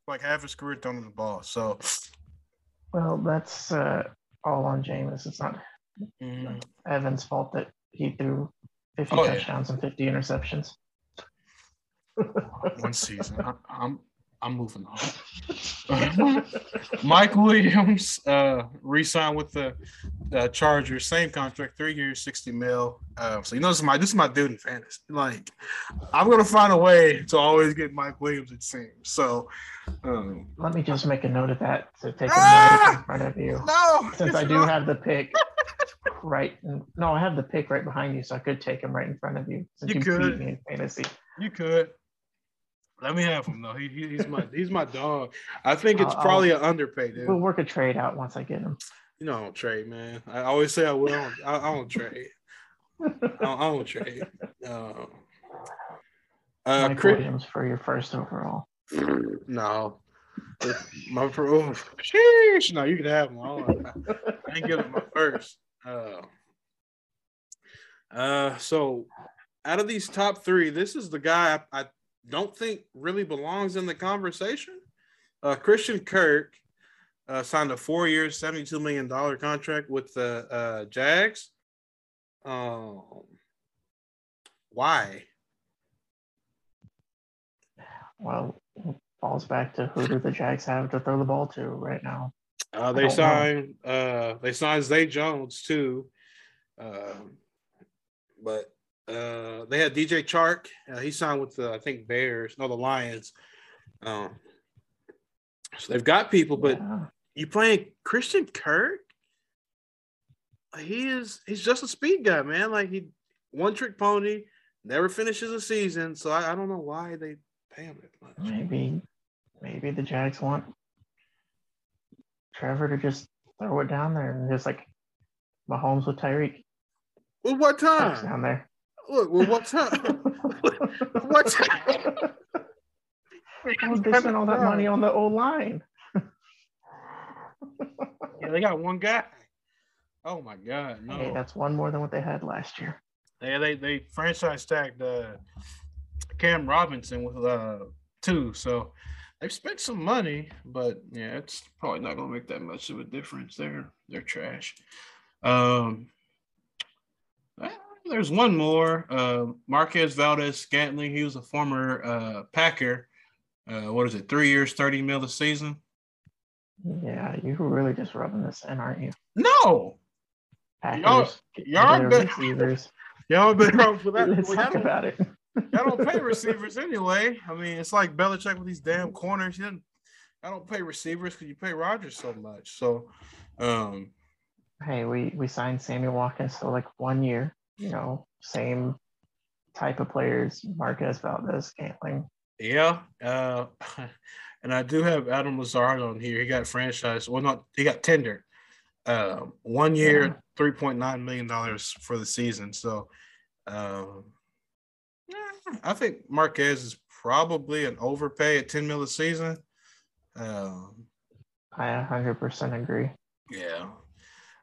B: like half his career throwing the ball. So,
C: well, that's uh, all on Jameis. It's not mm-hmm. Evans' fault that he threw 50 oh, touchdowns yeah. and 50 interceptions.
B: One season. I, I'm I'm moving on. Mike Williams uh, re-signed with the uh, Chargers, same contract, three years, sixty mil. Uh, so you know, this is my this is my in fantasy. Like, I'm gonna find a way to always get Mike Williams. It seems so. Um,
C: Let me just make a note of that to take a ah! note in front of you.
B: No,
C: since I do not. have the pick right. No, I have the pick right behind you, so I could take him right in front of you.
B: You, you could.
C: me in fantasy.
B: You could. Let me have him though. He, he's my he's my dog. I think it's probably an underpaid.
C: Dude. We'll work a trade out once I get him.
B: You know, I don't trade, man. I always say I will. I, I don't trade. I, don't, I don't trade. Uh,
C: uh, Mike Chris, Williams for your first overall.
B: No, my oh, sheesh, no, you can have him. I ain't giving my first. Uh, uh, so out of these top three, this is the guy I, I don't think really belongs in the conversation. Uh, Christian Kirk uh, signed a four year, $72 million contract with the uh, Jags. Um, why?
C: Well, it falls back to who do the Jags have to throw the ball to right now?
B: Uh, they signed uh, they signed Zay Jones too, um, but uh, they had DJ Chark. Uh, he signed with the I think Bears, no, the Lions. Um, so they've got people, but yeah. you playing Christian Kirk? He is he's just a speed guy, man. Like he one trick pony, never finishes a season. So I, I don't know why they pay him that much.
C: Maybe maybe the Jags want Trevor to just throw it down there and just like Mahomes with Tyreek.
B: Well, what time?
C: Down there.
B: Look, well, what's time? what's up?
C: Oh, they spent all that money on the old line.
B: yeah, they got one guy. Oh my god, no.
C: Hey, that's one more than what they had last year.
B: Yeah, they they franchise tagged uh, Cam Robinson with uh two, so they've spent some money, but yeah, it's probably not gonna make that much of a difference. They're they're trash. Um, there's one more. Uh, Marquez Valdes Scantling. He was a former uh, Packer. Uh, what is it? Three years, thirty mil a season.
C: Yeah, you're really just rubbing this in, aren't you?
B: No. Packers, y'all, y'all been receivers. Y'all been wrong for that.
C: Let's talk about it.
B: Y'all don't pay receivers anyway. I mean, it's like Belichick with these damn corners. You I don't pay receivers because you pay Rodgers so much. So, um,
C: hey, we we signed Sammy Watkins for like one year you know, same type of players Marquez Valdes Scantling.
B: Yeah. Uh, and I do have Allen Lazard on here. He got franchise. Well, not he got tender. Uh, one year, yeah. three point nine million dollars for the season. So, um, I think Marquez is probably an overpay at ten mil a season. Um,
C: I 100% agree.
B: Yeah.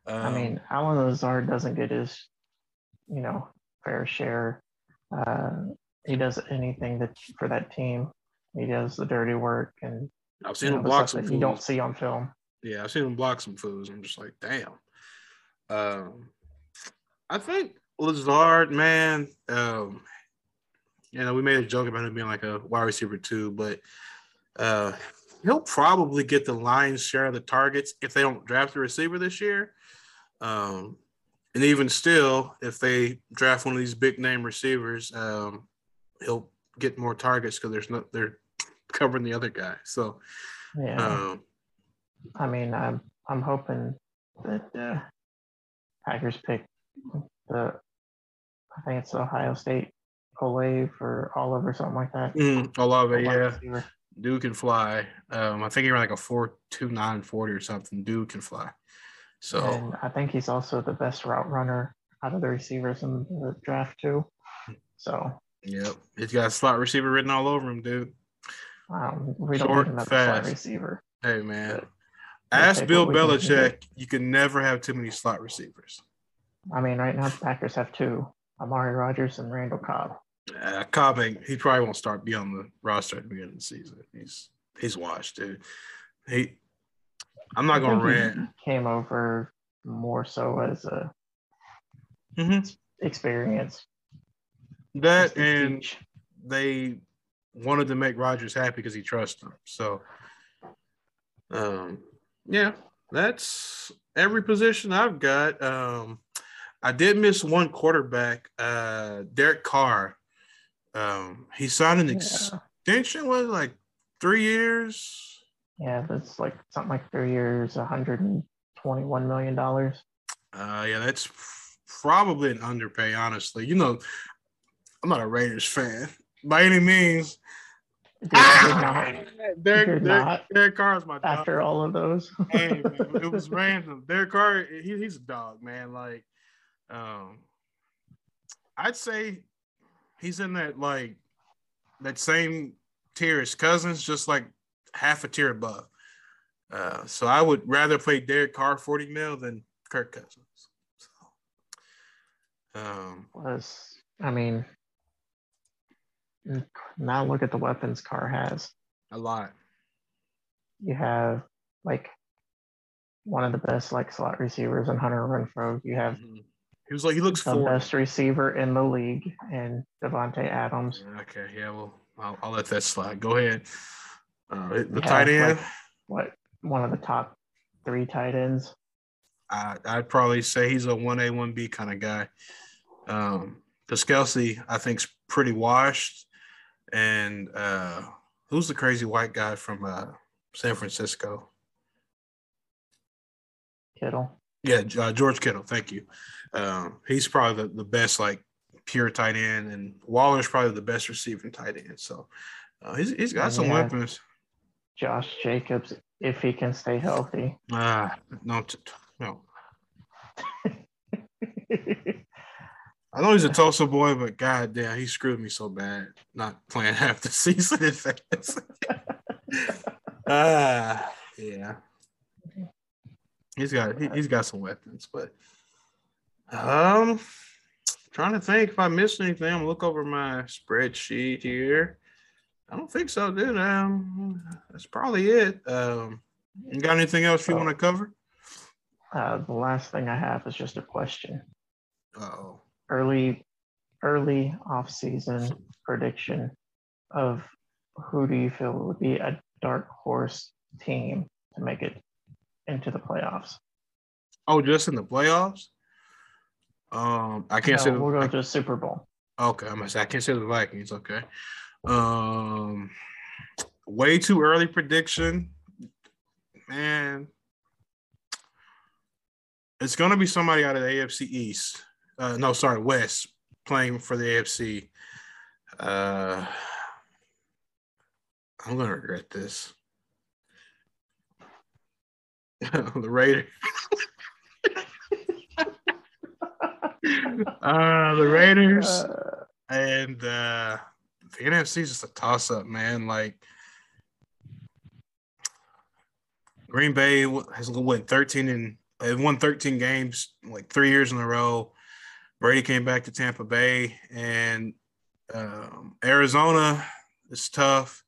C: Um, I mean, Allen Lazard doesn't get his, you know, fair share. Uh, he does anything that for that team. He does the dirty work, and
B: I've seen him block some.
C: You don't see on film.
B: Yeah, I've seen him block some fools. I'm just like, damn. Um, I think Lazard, man. Um, you know, we made a joke about him being like a wide receiver too, but uh, he'll probably get the lion's share of the targets if they don't draft a receiver this year. Um, and even still, if they draft one of these big name receivers, um, he'll get more targets because there's no they're covering the other guy. So,
C: yeah. Um, I mean, I'm I'm hoping that uh, Packers pick the I think it's Ohio State Olave or Olive or something like that.
B: Mm, Olave, yeah. Receiver. Dude can fly. Um, I think he ran like a four two nine forty or something. Dude can fly. So
C: and I think he's also the best route runner out of the receivers in the draft too. So
B: Yep. He's got a slot receiver written all over him, dude.
C: Um, we don't Short, need another fast. slot receiver.
B: Hey man. Ask Bill Belichick, you can never have too many slot receivers.
C: I mean, right now the Packers have two. Amari Rodgers and Randall Cobb.
B: Uh, Cobb he probably won't start be on the roster at the beginning of the season. He's he's washed, dude. He I'm not gonna rant.
C: Came over more so as a
B: mm-hmm.
C: experience.
B: That and teach. they wanted to make Rodgers happy because he trusts him. So um yeah, that's every position I've got. Um I did miss one quarterback, uh Derek Carr. Um he signed an extension was like three years
C: yeah, that's like something like three years, $121 million. Uh,
B: yeah, that's probably an underpay, honestly. You know, I'm not a Raiders fan by any means. Dude, ah! Derek, Derek, Derek Carr is my dog.
C: After all of those.
B: hey, man, it was random. Derek Carr, he, he's a dog, man. Like, um, I'd say he's in that like that same tier as Cousins, just like half a tier above. Uh, so I would rather play Derek Carr 40 mil than Kirk Cousins. So, um,
C: Was I mean, now look at the weapons Carr has.
B: A lot.
C: You have like one of the best like slot receivers in Hunter Renfrow. You have mm-hmm.
B: He was like he looks
C: the best receiver in the league and Davante Adams.
B: Okay, yeah, well, I'll, I'll let that slide. Go ahead. Uh, the tight end.
C: Like, what one of the top three tight ends?
B: I, I'd probably say he's a one A one B kind of guy. Um, because Kelce, I think's pretty washed, and uh, who's the crazy white guy from uh, San Francisco?
C: Kittle.
B: Yeah, uh, George Kittle. Thank you. Um, he's probably the, the best like pure tight end, and Waller's probably the best receiving tight end. So uh, he's he's got and some weapons.
C: Josh Jacobs if he can stay healthy.
B: Ah, uh, no, no. I know he's a Tulsa boy, but god damn, he screwed me so bad not playing half the season in fantasy. Ah, yeah. He's got he, has got some weapons, but um, trying to think if I missed anything. I'm look over my spreadsheet here. I don't think so, dude. Um, that's probably it. Um, you got anything else you want to cover?
C: Uh, the last thing I have is just a question.
B: Oh.
C: Early, early off-season prediction of who do you feel would be a dark horse team to make it into the playoffs?
B: Oh, just in the playoffs? Um, I can't
C: no,
B: say
C: the, we'll go to the Super Bowl.
B: Okay, I'm gonna say I can't say the Vikings. Okay, um, way too early prediction, man. It's gonna be somebody out of the AFC East. Uh, no, sorry, West. playing for the AFC. Uh, I'm gonna regret this. the Raiders. uh, the Raiders
C: Uh,
B: and uh, the NFC is just a toss up, man. Like Green Bay has won 13 and they've won 13 games like three years in a row. Brady came back to Tampa Bay and um, Arizona is tough.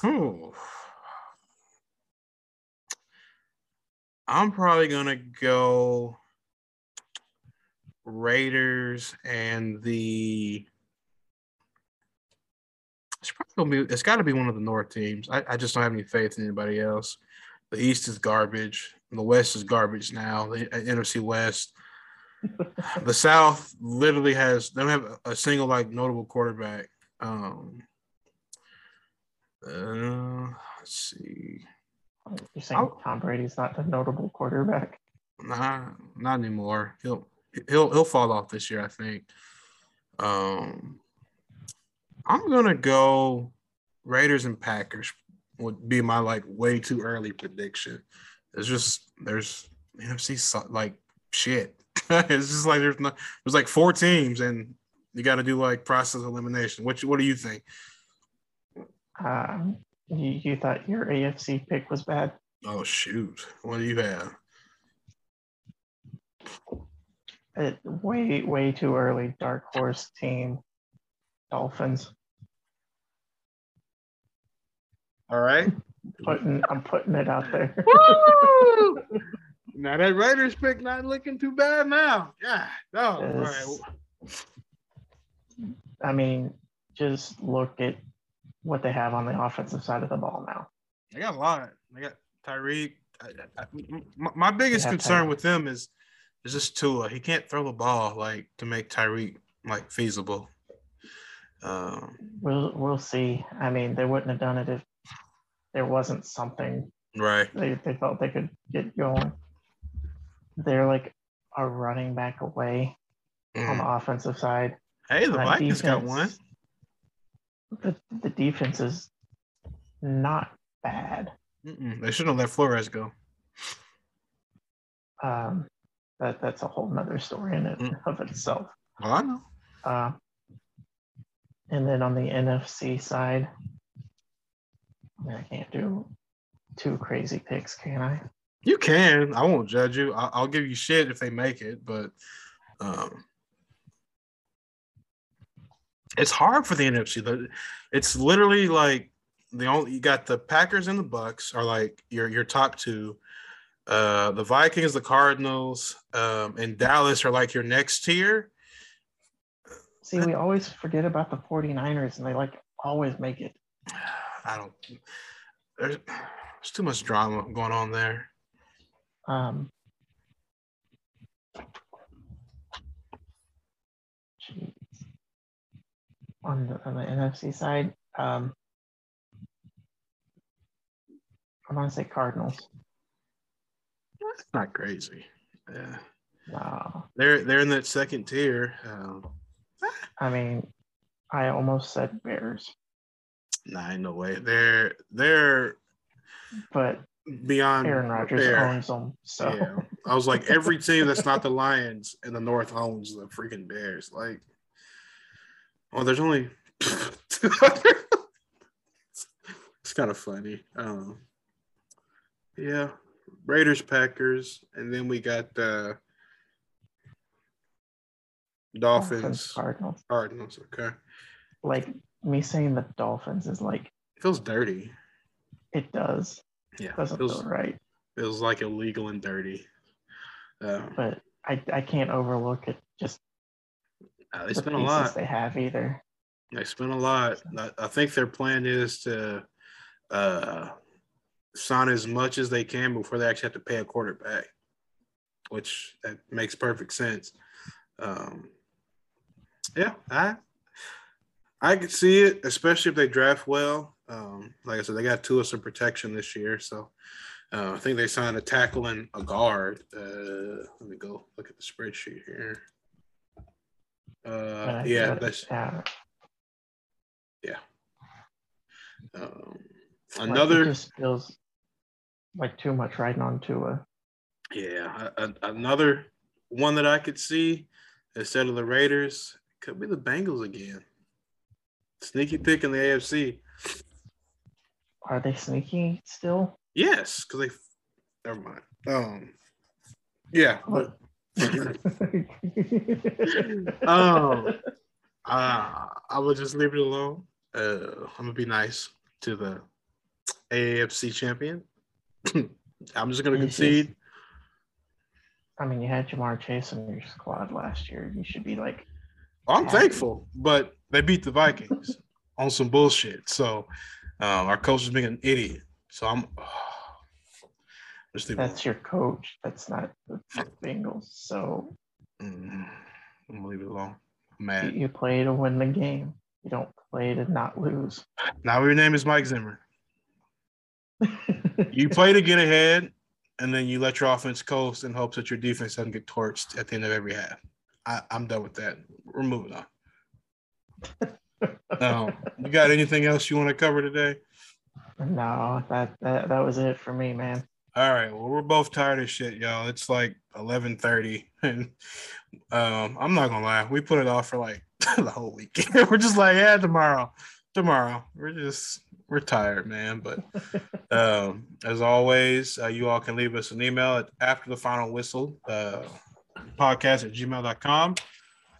B: Whew. I'm probably gonna go Raiders and the. It's probably gonna be. It's got to be one of the North teams. I, I just don't have any faith in anybody else. The East is garbage. The West is garbage now. The uh, NFC West. the South literally has. They don't have a single like notable quarterback. Um. Uh, let's see.
C: You're saying Tom Brady's not a notable quarterback?
B: Nah, not anymore. He'll he'll he'll fall off this year, I think. Um, I'm gonna go Raiders and Packers would be my like way too early prediction. It's just there's NFC like shit. it's just like there's no there's like four teams and you got to do like process elimination. What you, what do you think?
C: Um, you, you thought your AFC pick was bad?
B: Oh shoot, what do you have?
C: It, way, way too early. Dark horse team, Dolphins.
B: All right.
C: Putting, I'm putting it out there.
B: Woo! now that Raiders pick not looking too bad now. Yeah. No. All right.
C: Yes. I mean, just look at what they have on the offensive side of the ball now.
B: They got a lot. They got Tyreek. My, my biggest concern
C: Tyreek.
B: with them is is just Tua. He can't throw the ball like to make Tyreek like feasible. Um,
C: We'll we'll see. I mean, they wouldn't have done it if there wasn't something
B: right.
C: they, they felt they could get going. They're like a running back away on
B: Mm.
C: the offensive side.
B: Hey, the Vikings got one.
C: The, the defense is not bad.
B: Mm-mm. They shouldn't have let Flores go.
C: Um, that that's a whole nother story in it
B: Mm.
C: of itself.
B: Well, I know.
C: Uh, and then on the NFC side, I, I can't do two crazy picks, can I?
B: You can. I won't judge you. I'll, I'll give you shit if they make it, but um, it's hard for the NFC. It's literally like the only you got the Packers and the Bucks are like your your top two. Uh, the Vikings, the Cardinals, um, and Dallas are like your next tier.
C: See, we always forget about the 49ers and they like always make it.
B: I don't. There's, there's too much drama going on there.
C: Um, jeez. On the, on the NFC side, um, I want to say Cardinals.
B: It's not crazy. Yeah,
C: No,
B: they're they're in that second tier. Um,
C: I mean, I almost said Bears,
B: Nah, no way. They're they're
C: but
B: beyond
C: Aaron Rodgers owns them. So
B: Yeah, I was like every team that's not the Lions in the North owns the freaking Bears. Like, well, there's only it's kind of funny. Um, yeah, Raiders, Packers, and then we got uh, Dolphins,
C: Cardinals.
B: Cardinals. Okay,
C: Like me saying the Dolphins is like
B: it feels dirty.
C: it does.
B: Yeah,
C: Doesn't
B: feels
C: feel right.
B: feels like illegal and dirty. Um,
C: But I, I can't overlook it just
B: uh, they
C: the
B: spent a lot.
C: they have either.
B: They spent a lot. I, I think their plan is to uh, sign as much as they can before they actually have to pay a quarterback, which that makes perfect sense. Um, yeah, I I could see it, especially if they draft well. Um, like I said, they got two of some protection this year, so uh, I think they signed a tackle and a guard. Uh, let me go look at the spreadsheet here. Uh, yeah, that's
C: yeah.
B: yeah. Um,
C: like,
B: another
C: it just feels like too much riding on Tua.
B: Yeah, a, a- another one that I could see instead of the Raiders could be the Bengals again. Sneaky pick in the AFC.
C: Are they sneaky still?
B: Yes, because they. Never mind. Um. Yeah. But, um. Uh, I will just leave it alone. Uh, I'm gonna be nice to the AAFC champion. I'm just gonna concede.
C: I mean, you had Ja'Marr Chase in your squad last year. You should be like,
B: I'm
C: happy.
B: thankful, but they beat the Vikings on some bullshit. So um, our coach is being an idiot. So I'm just leave
C: that's your coach. That's not the Bengals. So.
B: Mm, I'm gonna leave it alone. I'm
C: you,
B: mad.
C: you play to win the game. You don't play to not lose.
B: Now your name is Mike Zimmer. You play to get ahead, and then you let your offense coast in hopes that your defense doesn't get torched at the end of every half. I, I'm done with that. We're moving on. Um, you got anything else you want to cover today?
C: no, that, that that was it for me, man.
B: All right. Well, we're both tired of shit, y'all. It's like eleven thirty, and um, I'm not gonna lie, we put it off for like the whole week. we're just like, yeah, tomorrow, tomorrow. We're just we're tired, man. But um, as always, uh, you all can leave us an email at after the final whistle uh, podcast at gmail.com.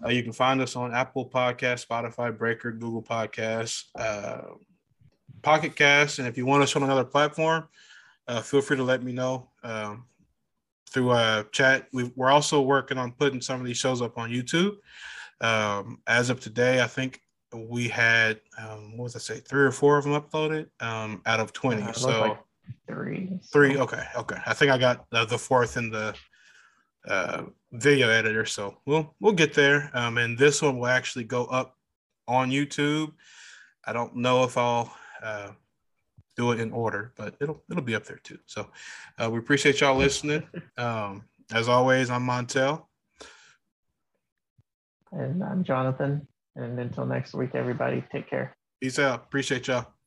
B: Uh, you can find us on Apple Podcast, Spotify, Breaker, Google Podcasts, uh, Pocket Cast, and if you want us on another platform, uh, feel free to let me know um, through uh, chat. we we're also working on putting some of these shows up on YouTube. Um, as of today, I think we had um, what was I say, three or four of them uploaded um, out of twenty.
C: Uh,
B: so
C: like three.
B: three. Okay, okay. I think I got uh, the fourth in the uh, video editor. So we'll we'll get there. Um, and this one will actually go up on YouTube. I don't know if I'll uh, do it in order, but it'll it'll be up there too. So uh, we appreciate y'all listening. Um, as always, I'm Montel.
C: And I'm Jonathan. And until next week, everybody, take care.
B: Peace out. Appreciate y'all.